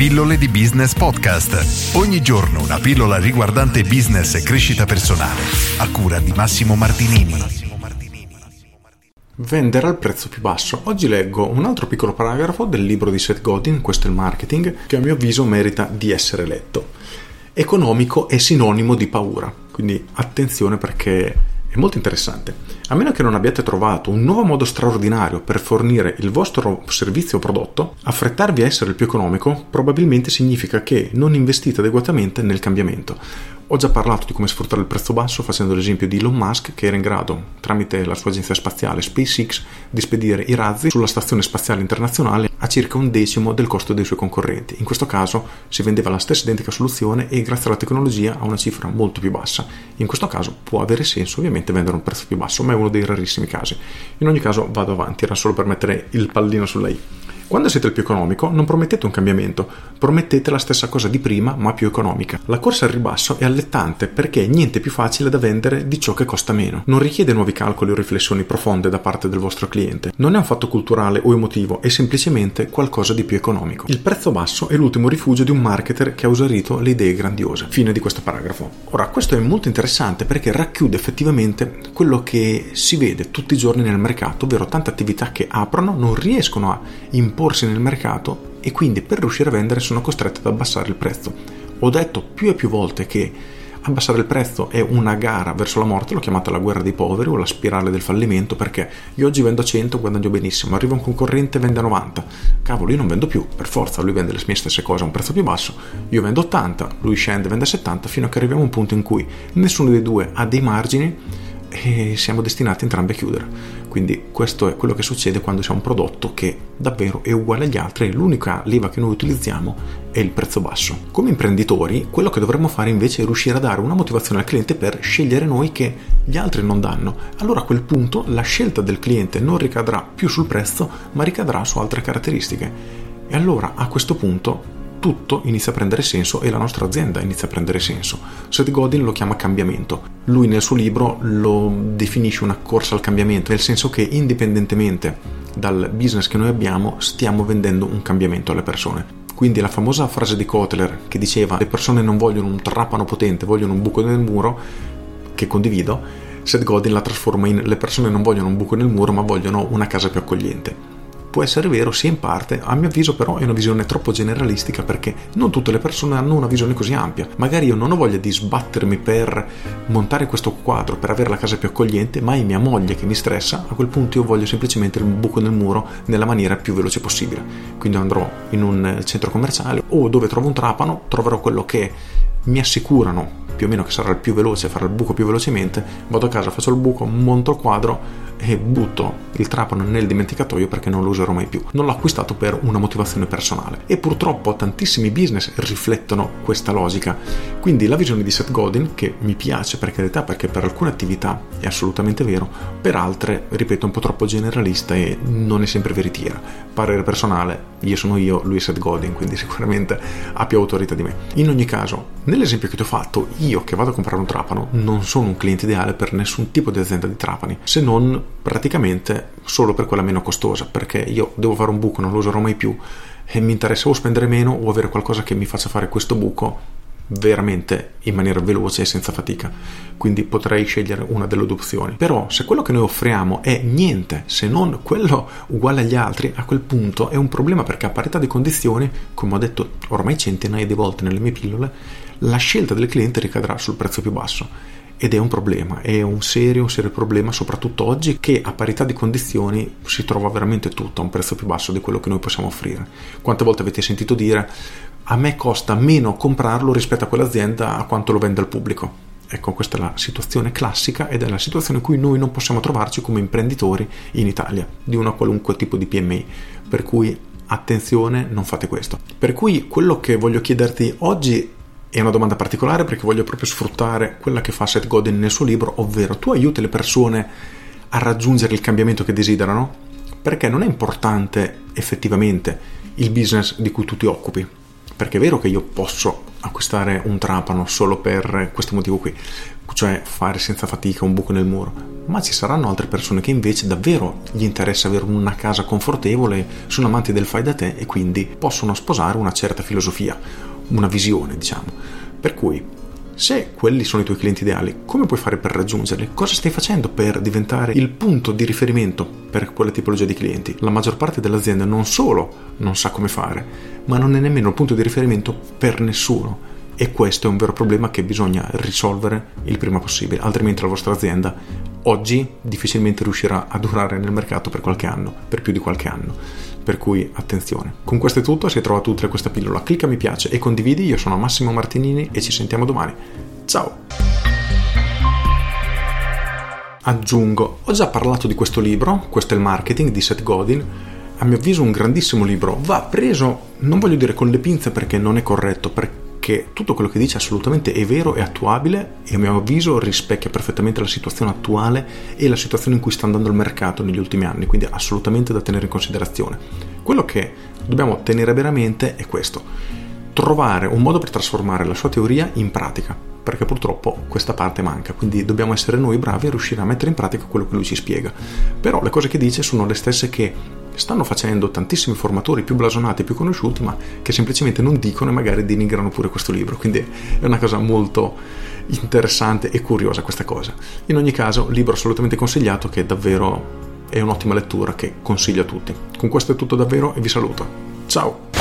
Pillole di Business Podcast. Ogni giorno una pillola riguardante business e crescita personale. A cura di Massimo Martinini. Vendere al prezzo più basso. Oggi leggo un altro piccolo paragrafo del libro di Seth Godin, questo è il marketing, che a mio avviso merita di essere letto. Economico è sinonimo di paura, quindi attenzione perché è molto interessante. A meno che non abbiate trovato un nuovo modo straordinario per fornire il vostro servizio o prodotto, affrettarvi a essere il più economico probabilmente significa che non investite adeguatamente nel cambiamento. Ho già parlato di come sfruttare il prezzo basso facendo l'esempio di Elon Musk che era in grado, tramite la sua agenzia spaziale SpaceX, di spedire i razzi sulla stazione spaziale internazionale a circa un decimo del costo dei suoi concorrenti. In questo caso si vendeva la stessa identica soluzione e grazie alla tecnologia a una cifra molto più bassa. In questo caso può avere senso ovviamente vendere a un prezzo più basso, ma è uno dei rarissimi casi. In ogni caso vado avanti, era solo per mettere il pallino sulla I. Quando siete il più economico, non promettete un cambiamento, promettete la stessa cosa di prima, ma più economica. La corsa al ribasso è allettante perché è niente più facile da vendere di ciò che costa meno. Non richiede nuovi calcoli o riflessioni profonde da parte del vostro cliente. Non è un fatto culturale o emotivo, è semplicemente qualcosa di più economico. Il prezzo basso è l'ultimo rifugio di un marketer che ha usato le idee grandiose. Fine di questo paragrafo. Ora, questo è molto interessante perché racchiude effettivamente quello che si vede tutti i giorni nel mercato, ovvero tante attività che aprono, non riescono a imporre imporsi nel mercato e quindi per riuscire a vendere sono costrette ad abbassare il prezzo. Ho detto più e più volte che abbassare il prezzo è una gara verso la morte, l'ho chiamata la guerra dei poveri o la spirale del fallimento perché io oggi vendo a 100, guadagno benissimo, arriva un concorrente e vende a 90, cavolo io non vendo più, per forza lui vende le mie stesse cose a un prezzo più basso, io vendo 80, lui scende vende a 70 fino a che arriviamo a un punto in cui nessuno dei due ha dei margini e siamo destinati entrambi a chiudere. Quindi questo è quello che succede quando c'è un prodotto che davvero è uguale agli altri e l'unica leva che noi utilizziamo è il prezzo basso. Come imprenditori, quello che dovremmo fare invece è riuscire a dare una motivazione al cliente per scegliere noi che gli altri non danno. Allora a quel punto la scelta del cliente non ricadrà più sul prezzo, ma ricadrà su altre caratteristiche. E allora a questo punto tutto inizia a prendere senso e la nostra azienda inizia a prendere senso. Seth Godin lo chiama cambiamento. Lui nel suo libro lo definisce una corsa al cambiamento, nel senso che indipendentemente dal business che noi abbiamo stiamo vendendo un cambiamento alle persone. Quindi la famosa frase di Kotler che diceva le persone non vogliono un trapano potente, vogliono un buco nel muro, che condivido, Seth Godin la trasforma in le persone non vogliono un buco nel muro ma vogliono una casa più accogliente può essere vero sia in parte, a mio avviso però è una visione troppo generalistica perché non tutte le persone hanno una visione così ampia. Magari io non ho voglia di sbattermi per montare questo quadro, per avere la casa più accogliente, ma è mia moglie che mi stressa, a quel punto io voglio semplicemente il buco nel muro nella maniera più veloce possibile. Quindi andrò in un centro commerciale o dove trovo un trapano, troverò quello che mi assicurano più o meno che sarà il più veloce, fare il buco più velocemente, vado a casa, faccio il buco, monto il quadro e butto il trapano nel dimenticatoio perché non lo userò mai più. Non l'ho acquistato per una motivazione personale e purtroppo tantissimi business riflettono questa logica. Quindi la visione di Seth Godin, che mi piace per carità perché per alcune attività è assolutamente vero, per altre, ripeto, un po' troppo generalista e non è sempre veritiera. Parere personale, io sono io, lui è Seth Godin, quindi sicuramente ha più autorità di me. In ogni caso, nell'esempio che ti ho fatto, io che vado a comprare un trapano non sono un cliente ideale per nessun tipo di azienda di trapani, se non praticamente solo per quella meno costosa, perché io devo fare un buco, non lo userò mai più e mi interessa o spendere meno o avere qualcosa che mi faccia fare questo buco veramente in maniera veloce e senza fatica. Quindi potrei scegliere una delle due opzioni. Però se quello che noi offriamo è niente se non quello uguale agli altri, a quel punto è un problema perché a parità di condizioni, come ho detto ormai centinaia di volte nelle mie pillole, la scelta del cliente ricadrà sul prezzo più basso. Ed è un problema, è un serio, un serio problema, soprattutto oggi che a parità di condizioni si trova veramente tutto a un prezzo più basso di quello che noi possiamo offrire. Quante volte avete sentito dire a me costa meno comprarlo rispetto a quell'azienda a quanto lo vende al pubblico? Ecco, questa è la situazione classica ed è la situazione in cui noi non possiamo trovarci come imprenditori in Italia, di una qualunque tipo di PMI. Per cui attenzione, non fate questo. Per cui quello che voglio chiederti oggi è una domanda particolare perché voglio proprio sfruttare quella che fa Seth Godin nel suo libro, ovvero tu aiuti le persone a raggiungere il cambiamento che desiderano? Perché non è importante effettivamente il business di cui tu ti occupi, perché è vero che io posso acquistare un trapano solo per questo motivo qui, cioè fare senza fatica un buco nel muro, ma ci saranno altre persone che invece davvero gli interessa avere una casa confortevole, sono amanti del fai da te e quindi possono sposare una certa filosofia, una visione, diciamo. Per cui se quelli sono i tuoi clienti ideali, come puoi fare per raggiungerli? Cosa stai facendo per diventare il punto di riferimento per quella tipologia di clienti? La maggior parte delle aziende non solo non sa come fare, ma non è nemmeno il punto di riferimento per nessuno. E questo è un vero problema che bisogna risolvere il prima possibile, altrimenti la vostra azienda oggi difficilmente riuscirà a durare nel mercato per qualche anno, per più di qualche anno. Per cui attenzione. Con questo è tutto, se trovato utile questa pillola, clicca mi piace e condividi. Io sono Massimo Martinini e ci sentiamo domani. Ciao! Aggiungo, ho già parlato di questo libro, questo è il marketing di Seth Godin a mio avviso un grandissimo libro, va preso, non voglio dire con le pinze perché non è corretto, perché che tutto quello che dice assolutamente è vero e attuabile e a mio avviso rispecchia perfettamente la situazione attuale e la situazione in cui sta andando il mercato negli ultimi anni, quindi assolutamente da tenere in considerazione. Quello che dobbiamo tenere veramente è questo, trovare un modo per trasformare la sua teoria in pratica, perché purtroppo questa parte manca, quindi dobbiamo essere noi bravi a riuscire a mettere in pratica quello che lui ci spiega. Però le cose che dice sono le stesse che stanno facendo tantissimi formatori più blasonati, più conosciuti, ma che semplicemente non dicono e magari denigrano pure questo libro. Quindi è una cosa molto interessante e curiosa questa cosa. In ogni caso, libro assolutamente consigliato che davvero è un'ottima lettura che consiglio a tutti. Con questo è tutto davvero e vi saluto. Ciao!